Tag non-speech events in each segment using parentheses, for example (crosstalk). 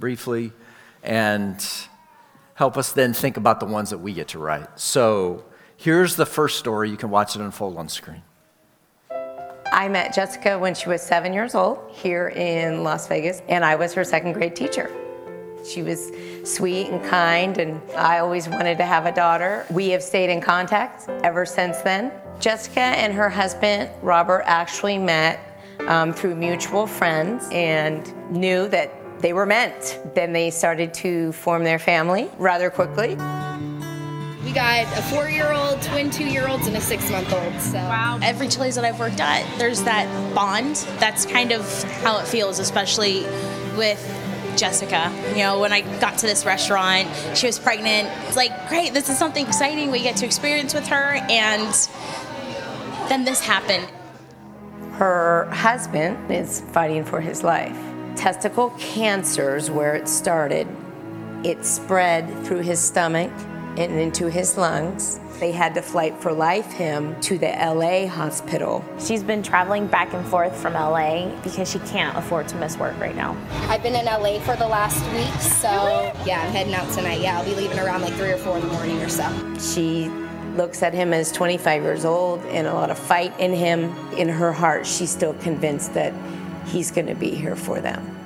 briefly and help us then think about the ones that we get to write. So here's the first story. You can watch it unfold on screen. I met Jessica when she was seven years old here in Las Vegas, and I was her second grade teacher. She was sweet and kind, and I always wanted to have a daughter. We have stayed in contact ever since then. Jessica and her husband, Robert, actually met um, through mutual friends and knew that they were meant. Then they started to form their family rather quickly. We got a four year old, twin two year olds, and a six month old. So, wow. Every Chili's that I've worked at, there's that bond. That's kind of how it feels, especially with Jessica. You know, when I got to this restaurant, she was pregnant. It's like, great, this is something exciting we get to experience with her. And then this happened. Her husband is fighting for his life. Testicle cancers, where it started, it spread through his stomach and into his lungs. They had to flight for life him to the LA hospital. She's been traveling back and forth from LA because she can't afford to miss work right now. I've been in LA for the last week, so yeah, I'm heading out tonight. Yeah, I'll be leaving around like 3 or 4 in the morning or so. She looks at him as 25 years old and a lot of fight in him. In her heart, she's still convinced that he's going to be here for them.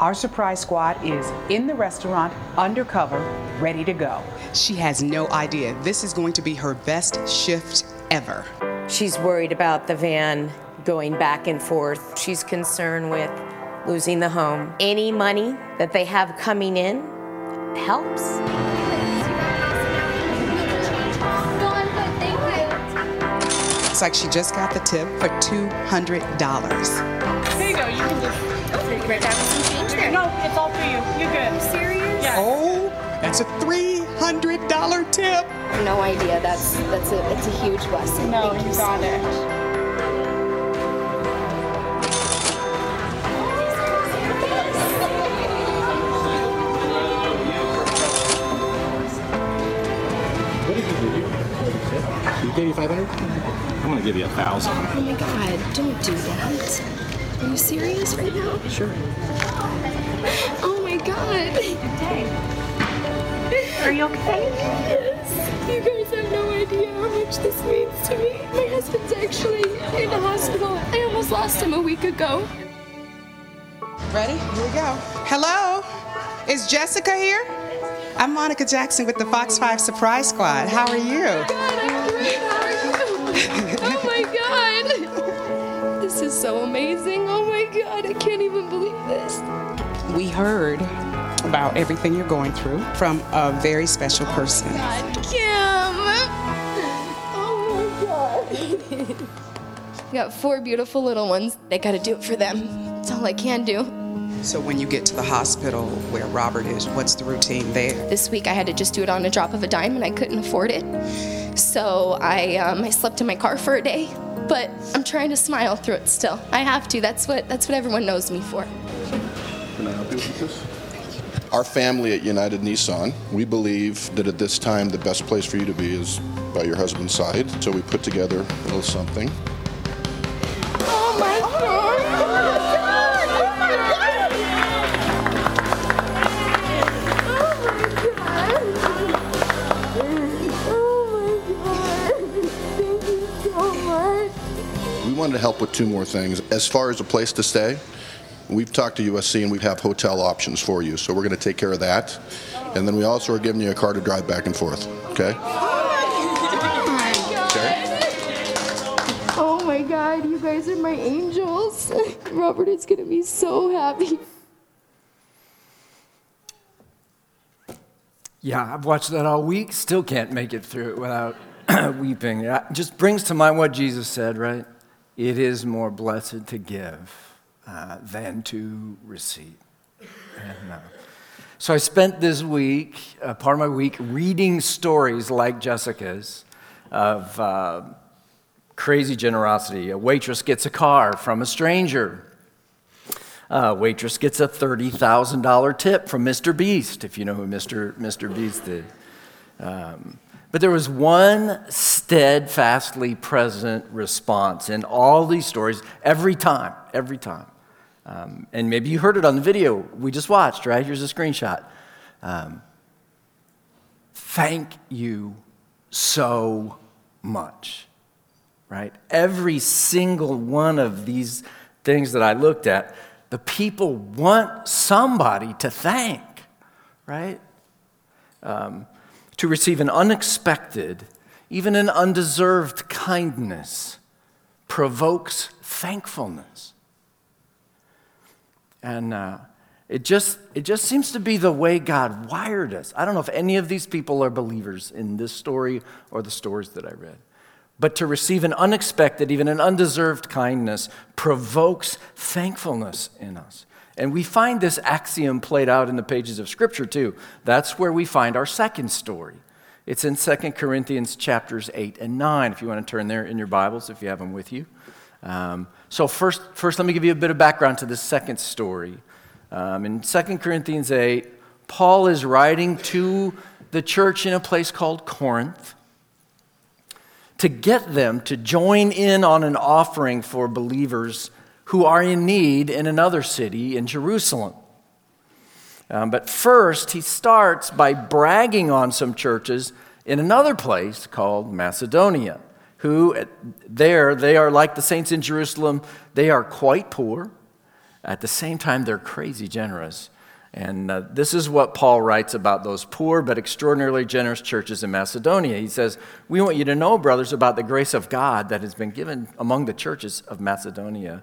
Our surprise squad is in the restaurant, undercover, ready to go. She has no idea this is going to be her best shift ever. She's worried about the van going back and forth. She's concerned with losing the home. Any money that they have coming in helps. Looks like she just got the tip for $200. There you go. You can just oh, right back some change there. No, it's all for you. You're good. Are you serious? Yeah. Oh, that's a $300 tip. No idea. That's that's a it's a huge blessing. No, Thank you you got so it. much. What did you do? You gave you 500? I'm gonna give you a thousand. Oh my god, don't do that. Are you serious right now? Sure. Oh my god. Are you okay? Yes. You guys have no idea how much this means to me. My husband's actually in the hospital. I almost lost him a week ago. Ready? Here we go. Hello? Is Jessica here? I'm Monica Jackson with the Fox 5 Surprise Squad. How are you? Oh god, so amazing. Oh my god, I can't even believe this. We heard about everything you're going through from a very special person. God, Kim. Oh my god. I got four beautiful little ones. They gotta do it for them. That's all I can do. So when you get to the hospital where Robert is, what's the routine there? This week I had to just do it on a drop of a dime and I couldn't afford it. So I, um, I slept in my car for a day. But I'm trying to smile through it still. I have to. That's what that's what everyone knows me for. Can I help you with this? Our family at United Nissan, we believe that at this time the best place for you to be is by your husband's side. So we put together a little something. Wanted to help with two more things. As far as a place to stay, we've talked to USC and we have hotel options for you. So we're going to take care of that. And then we also are giving you a car to drive back and forth. Okay? Oh my god, you guys are my angels. (laughs) Robert is gonna be so happy. Yeah, I've watched that all week. Still can't make it through it without (clears throat) weeping. It just brings to mind what Jesus said, right? It is more blessed to give uh, than to receive. And, uh, so I spent this week, uh, part of my week, reading stories like Jessica's of uh, crazy generosity. A waitress gets a car from a stranger. A waitress gets a $30,000 tip from Mr. Beast, if you know who Mr. Mr. Beast is. Um, but there was one steadfastly present response in all these stories, every time, every time. Um, and maybe you heard it on the video we just watched, right? Here's a screenshot. Um, thank you so much, right? Every single one of these things that I looked at, the people want somebody to thank, right? Um, to receive an unexpected, even an undeserved kindness provokes thankfulness. And uh, it, just, it just seems to be the way God wired us. I don't know if any of these people are believers in this story or the stories that I read. But to receive an unexpected, even an undeserved kindness provokes thankfulness in us. And we find this axiom played out in the pages of Scripture too. That's where we find our second story. It's in 2 Corinthians chapters 8 and 9, if you want to turn there in your Bibles, if you have them with you. Um, so, first, first, let me give you a bit of background to this second story. Um, in 2 Corinthians 8, Paul is writing to the church in a place called Corinth to get them to join in on an offering for believers who are in need in another city in Jerusalem. Um, but first, he starts by bragging on some churches in another place called Macedonia, who there they are like the saints in Jerusalem, they are quite poor. At the same time, they're crazy generous. And uh, this is what Paul writes about those poor but extraordinarily generous churches in Macedonia. He says, We want you to know, brothers, about the grace of God that has been given among the churches of Macedonia.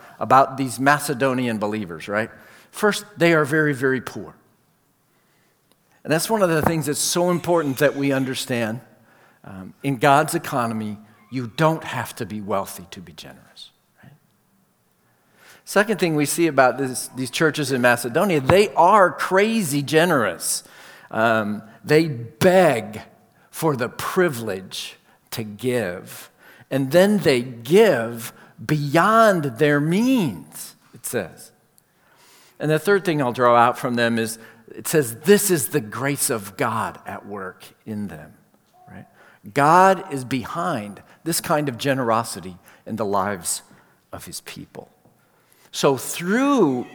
about these Macedonian believers, right? First, they are very, very poor. And that's one of the things that's so important that we understand. Um, in God's economy, you don't have to be wealthy to be generous. Right? Second thing we see about this, these churches in Macedonia, they are crazy generous. Um, they beg for the privilege to give. And then they give beyond their means, it says. And the third thing I'll draw out from them is it says, This is the grace of God at work in them. Right? God is behind this kind of generosity in the lives of his people. So, through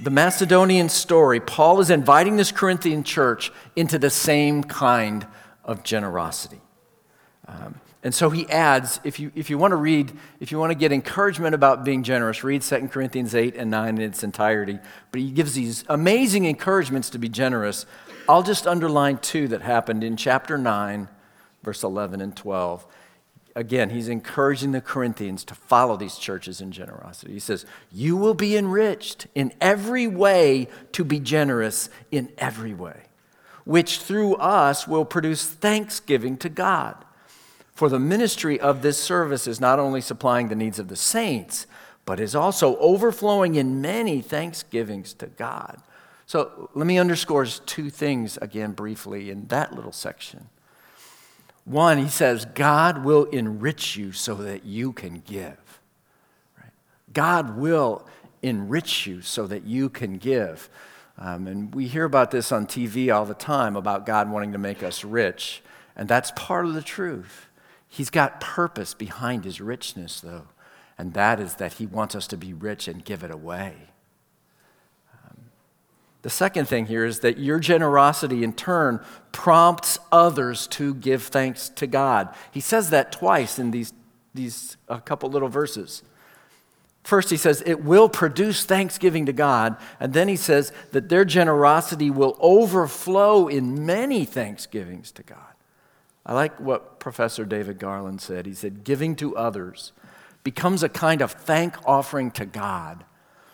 the Macedonian story, Paul is inviting this Corinthian church into the same kind of generosity. Um, and so he adds, if you, if you want to read, if you want to get encouragement about being generous, read 2 Corinthians 8 and 9 in its entirety. But he gives these amazing encouragements to be generous. I'll just underline two that happened in chapter 9, verse 11 and 12. Again, he's encouraging the Corinthians to follow these churches in generosity. He says, You will be enriched in every way to be generous in every way, which through us will produce thanksgiving to God. For the ministry of this service is not only supplying the needs of the saints, but is also overflowing in many thanksgivings to God. So let me underscore two things again briefly in that little section. One, he says, God will enrich you so that you can give. God will enrich you so that you can give. Um, and we hear about this on TV all the time about God wanting to make us rich, and that's part of the truth. He's got purpose behind his richness, though, and that is that he wants us to be rich and give it away. Um, the second thing here is that your generosity, in turn, prompts others to give thanks to God. He says that twice in these, these a couple little verses. First, he says it will produce thanksgiving to God. And then he says that their generosity will overflow in many thanksgivings to God. I like what Professor David Garland said. He said, Giving to others becomes a kind of thank offering to God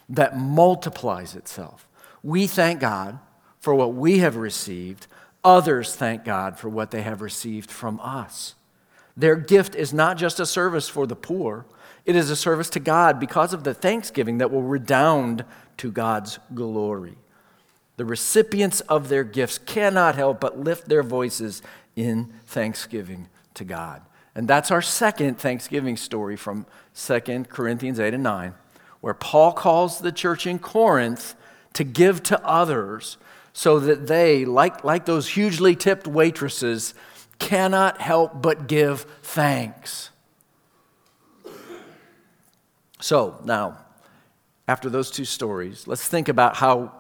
that multiplies itself. We thank God for what we have received, others thank God for what they have received from us. Their gift is not just a service for the poor, it is a service to God because of the thanksgiving that will redound to God's glory. The recipients of their gifts cannot help but lift their voices in thanksgiving to God. And that's our second Thanksgiving story from 2 Corinthians 8 and 9, where Paul calls the church in Corinth to give to others so that they, like, like those hugely tipped waitresses, cannot help but give thanks. So now, after those two stories, let's think about how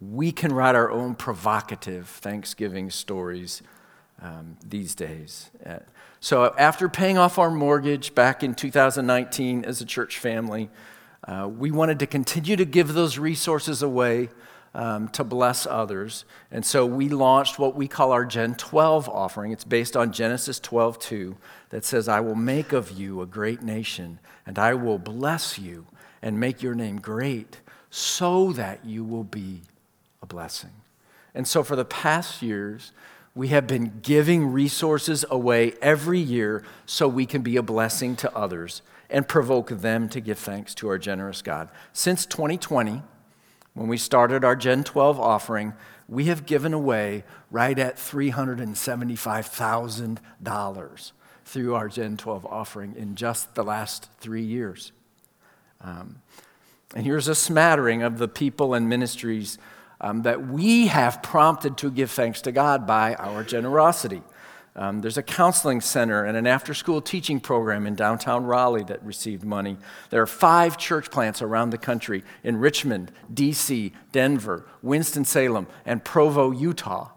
we can write our own provocative Thanksgiving stories um, these days. Uh, so, after paying off our mortgage back in 2019 as a church family, uh, we wanted to continue to give those resources away um, to bless others. And so we launched what we call our Gen 12 offering. It's based on Genesis 12 2 that says, I will make of you a great nation, and I will bless you and make your name great so that you will be a blessing. And so for the past years, we have been giving resources away every year so we can be a blessing to others and provoke them to give thanks to our generous God. Since 2020, when we started our Gen 12 offering, we have given away right at $375,000 through our Gen 12 offering in just the last three years. Um, and here's a smattering of the people and ministries um, that we have prompted to give thanks to God by our generosity. Um, there's a counseling center and an after school teaching program in downtown Raleigh that received money. There are five church plants around the country in Richmond, D.C., Denver, Winston-Salem, and Provo, Utah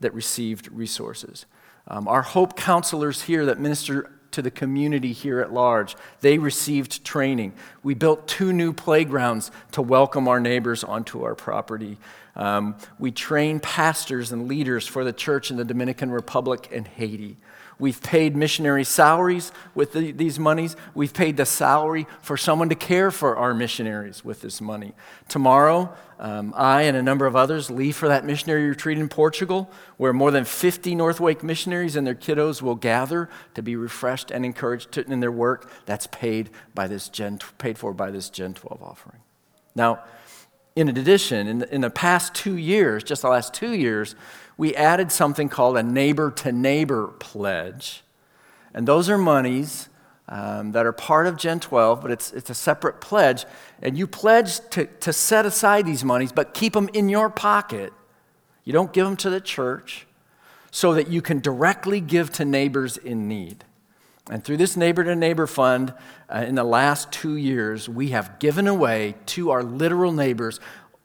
that received resources. Um, our Hope counselors here that minister to the community here at large, they received training. We built two new playgrounds to welcome our neighbors onto our property. Um, we train pastors and leaders for the church in the Dominican Republic and Haiti. We've paid missionary salaries with the, these monies. We've paid the salary for someone to care for our missionaries with this money. Tomorrow, um, I and a number of others leave for that missionary retreat in Portugal, where more than 50 Northwake missionaries and their kiddos will gather to be refreshed and encouraged in their work. That's paid by this Gen, paid for by this Gen 12 offering. Now, in addition, in the, in the past two years, just the last two years, we added something called a neighbor to neighbor pledge. And those are monies um, that are part of Gen 12, but it's, it's a separate pledge. And you pledge to, to set aside these monies, but keep them in your pocket. You don't give them to the church so that you can directly give to neighbors in need. And through this neighbor to neighbor fund, uh, in the last two years, we have given away to our literal neighbors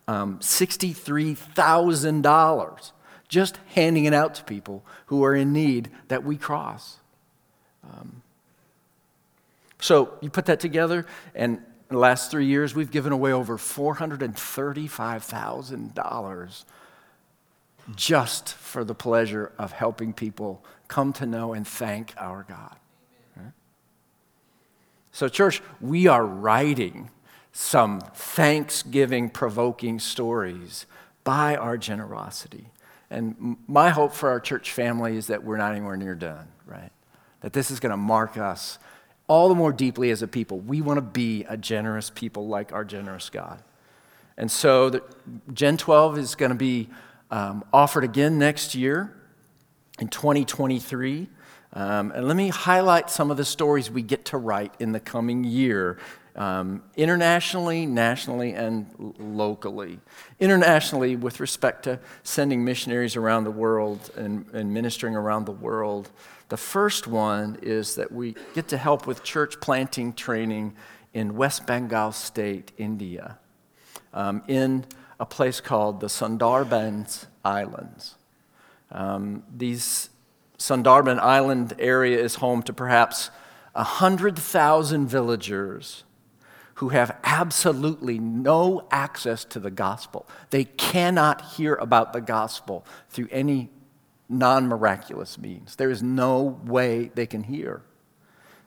um, $63,000 just handing it out to people who are in need that we cross. Um, so you put that together, and in the last three years, we've given away over $435,000 just for the pleasure of helping people come to know and thank our God. So, church, we are writing some thanksgiving provoking stories by our generosity. And my hope for our church family is that we're not anywhere near done, right? That this is going to mark us all the more deeply as a people. We want to be a generous people like our generous God. And so, the, Gen 12 is going to be um, offered again next year in 2023. Um, and let me highlight some of the stories we get to write in the coming year, um, internationally, nationally, and locally. Internationally, with respect to sending missionaries around the world and, and ministering around the world, the first one is that we get to help with church planting training in West Bengal State, India, um, in a place called the Sundarbans Islands. Um, these Sundarban Island area is home to perhaps 100,000 villagers who have absolutely no access to the gospel. They cannot hear about the gospel through any non miraculous means. There is no way they can hear.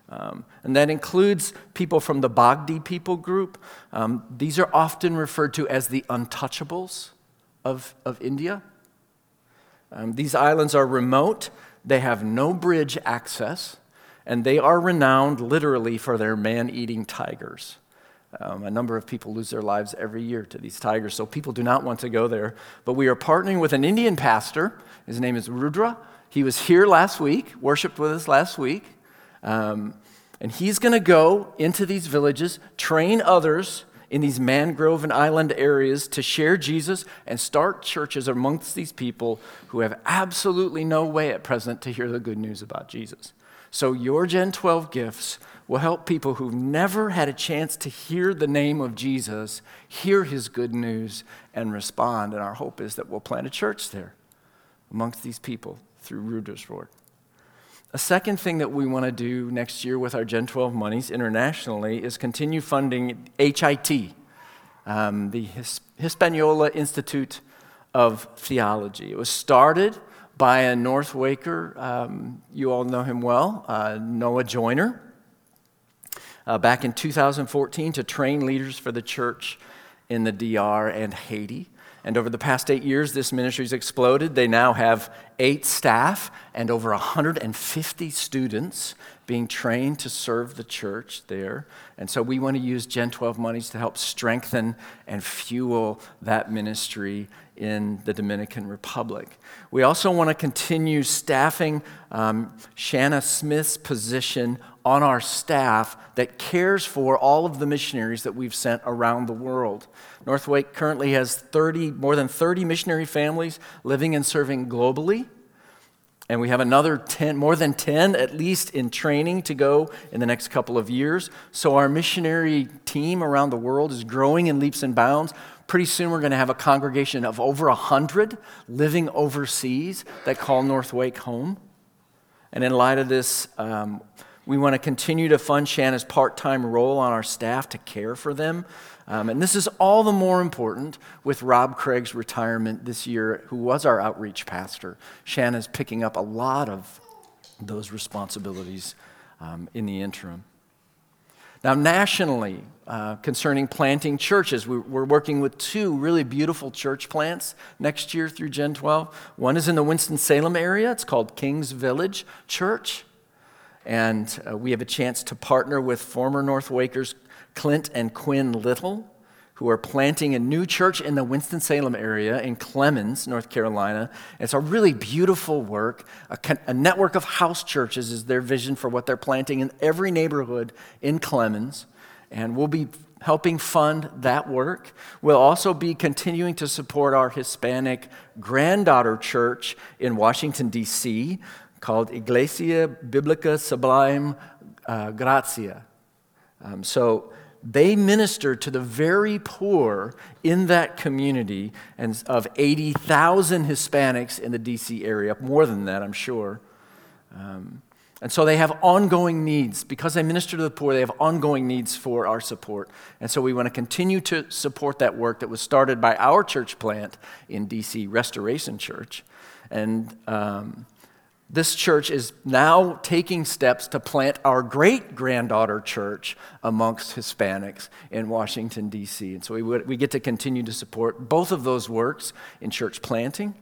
Um, and that includes people from the Bhagdi people group. Um, these are often referred to as the untouchables of, of India. Um, these islands are remote, they have no bridge access, and they are renowned literally for their man eating tigers. Um, a number of people lose their lives every year to these tigers, so people do not want to go there. But we are partnering with an Indian pastor. His name is Rudra. He was here last week, worshiped with us last week. Um, and he's going to go into these villages, train others in these mangrove and island areas to share Jesus and start churches amongst these people who have absolutely no way at present to hear the good news about Jesus. So, your Gen 12 gifts will help people who've never had a chance to hear the name of Jesus hear his good news and respond. And our hope is that we'll plant a church there amongst these people through Rudra's work. A second thing that we want to do next year with our Gen 12 monies internationally is continue funding HIT, um, the Hispaniola Institute of Theology. It was started by a North Waker, um, you all know him well, uh, Noah Joyner uh, back in 2014 to train leaders for the church in the DR and Haiti. And over the past eight years, this ministry has exploded. They now have eight staff and over 150 students being trained to serve the church there. And so we want to use Gen 12 monies to help strengthen and fuel that ministry in the Dominican Republic. We also want to continue staffing um, Shanna Smith's position on our staff that cares for all of the missionaries that we've sent around the world. Northwake currently has 30, more than 30 missionary families living and serving globally. And we have another 10, more than 10 at least in training to go in the next couple of years. So our missionary team around the world is growing in leaps and bounds. Pretty soon we're going to have a congregation of over 100 living overseas that call Northwake home. And in light of this, um, we want to continue to fund Shanna's part time role on our staff to care for them. Um, and this is all the more important with Rob Craig's retirement this year, who was our outreach pastor. Shanna's picking up a lot of those responsibilities um, in the interim. Now, nationally, uh, concerning planting churches, we, we're working with two really beautiful church plants next year through Gen 12. One is in the Winston-Salem area. It's called Kings Village Church. And uh, we have a chance to partner with former North Wakers Clint and Quinn Little, who are planting a new church in the Winston-Salem area in Clemmons, North Carolina. It's a really beautiful work. A, a, network of house churches is their vision for what they're planting in every neighborhood in Clemmons. And we'll be helping fund that work. We'll also be continuing to support our Hispanic granddaughter church in Washington, D.C., called Iglesia Biblica Sublime uh, Gracia. Um, so they minister to the very poor in that community and of 80,000 Hispanics in the DC area, more than that, I'm sure. Um, and so they have ongoing needs. Because they minister to the poor, they have ongoing needs for our support. And so we want to continue to support that work that was started by our church plant in DC, Restoration Church. And um, this church is now taking steps to plant our great granddaughter church amongst Hispanics in Washington, D.C. And so we, we get to continue to support both of those works in church planting.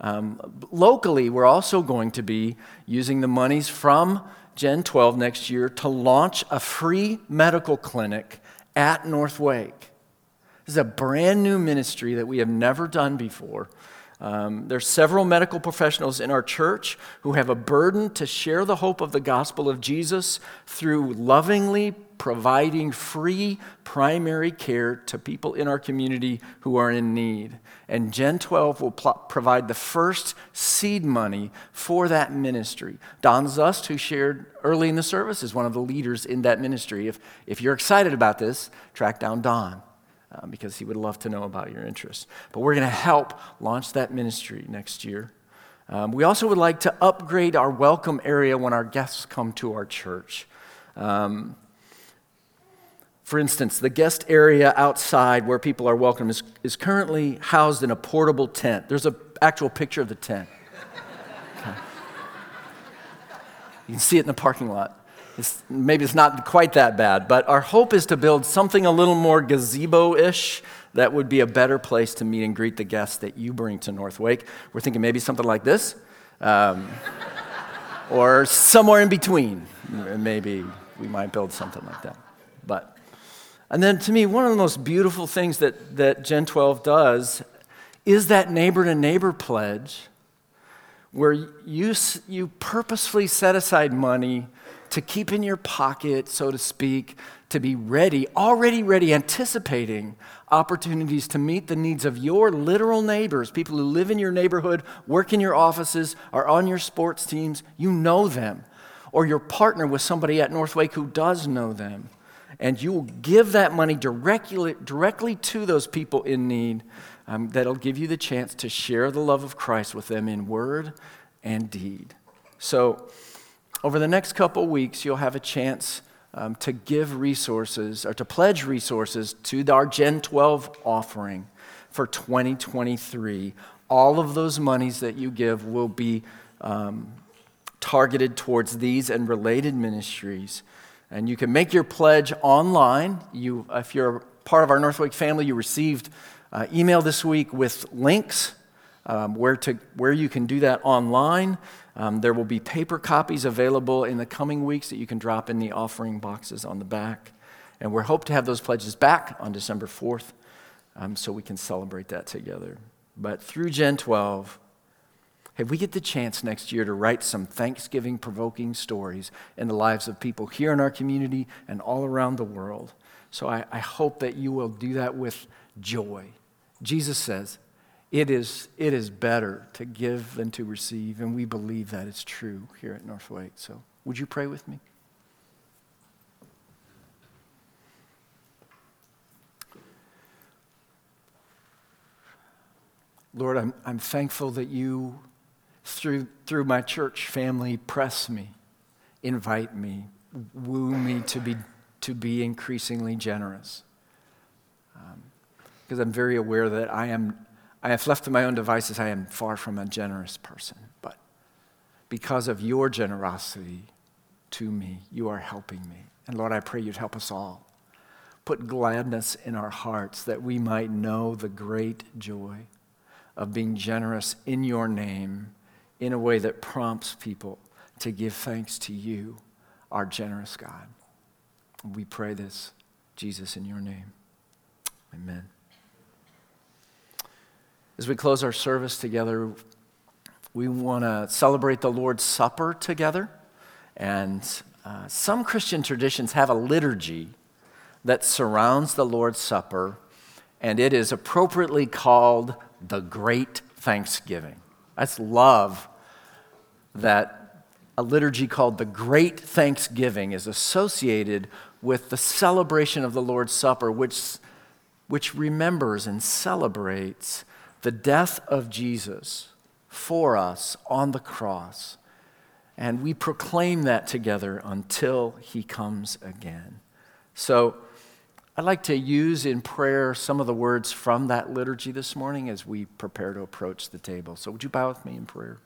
Um, locally, we're also going to be using the monies from Gen 12 next year to launch a free medical clinic at North Wake. This is a brand new ministry that we have never done before. Um, there's several medical professionals in our church who have a burden to share the hope of the gospel of Jesus through lovingly providing free primary care to people in our community who are in need. And Gen 12 will pl- provide the first seed money for that ministry. Don Zust, who shared early in the service, is one of the leaders in that ministry. If, if you're excited about this, track down Don uh, because he would love to know about your interests. But we're going to help launch that ministry next year. Um, we also would like to upgrade our welcome area when our guests come to our church. Um, for instance, the guest area outside where people are welcome is, is currently housed in a portable tent. There's an actual picture of the tent. Okay. (laughs) You can see it in the parking lot. It's, maybe it's not quite that bad, but our hope is to build something a little more gazebo ish that would be a better place to meet and greet the guests that you bring to North Wake. We're thinking maybe something like this, um, (laughs) or somewhere in between. Maybe we might build something like that. But And then to me, one of the most beautiful things that, that Gen 12 does is that neighbor to neighbor pledge where you, you purposefully set aside money to keep in your pocket, so to speak, to be ready, already ready, anticipating opportunities to meet the needs of your literal neighbors, people who live in your neighborhood, work in your offices, are on your sports teams. You know them. Or you're partner with somebody at Northwake who does know them. And you will give that money directly, directly to those people in need um, that'll give you the chance to share the love of Christ with them in word and deed. So, over the next couple weeks, you'll have a chance um, to give resources or to pledge resources to our Gen 12 offering for 2023. All of those monies that you give will be um, targeted towards these and related ministries. And you can make your pledge online. You, if you're part of our Northwake family, you received uh, email this week with links um, where, to, where you can do that online. Um, there will be paper copies available in the coming weeks that you can drop in the offering boxes on the back. And we hope to have those pledges back on December 4th um, so we can celebrate that together. But through Gen 12, hey, we get the chance next year to write some Thanksgiving provoking stories in the lives of people here in our community and all around the world. So I, I hope that you will do that with joy Jesus says, it is, it is better to give than to receive, and we believe that it's true here at North Northwake. So, would you pray with me? Lord, I'm, I'm thankful that you, through, through my church family, press me, invite me, woo me to be, to be increasingly generous um, because I'm very aware that I am, I have left to my own devices, I am far from a generous person. But because of your generosity to me, you are helping me. And Lord, I pray you'd help us all. Put gladness in our hearts that we might know the great joy of being generous in your name in a way that prompts people to give thanks to you, our generous God. We pray this, Jesus, in your name. Amen. As we close our service together, we want to celebrate the Lord's Supper together. And uh, some Christian traditions have a liturgy that surrounds the Lord's Supper, and it is appropriately called the Great Thanksgiving. Just love that a liturgy called the Great Thanksgiving is associated with the celebration of the Lord's Supper, which, which remembers and celebrates the death of Jesus for us on the cross. And we proclaim that together until he comes again. So I'd like to use in prayer some of the words from that liturgy this morning as we prepare to approach the table. So would you bow with me in prayer?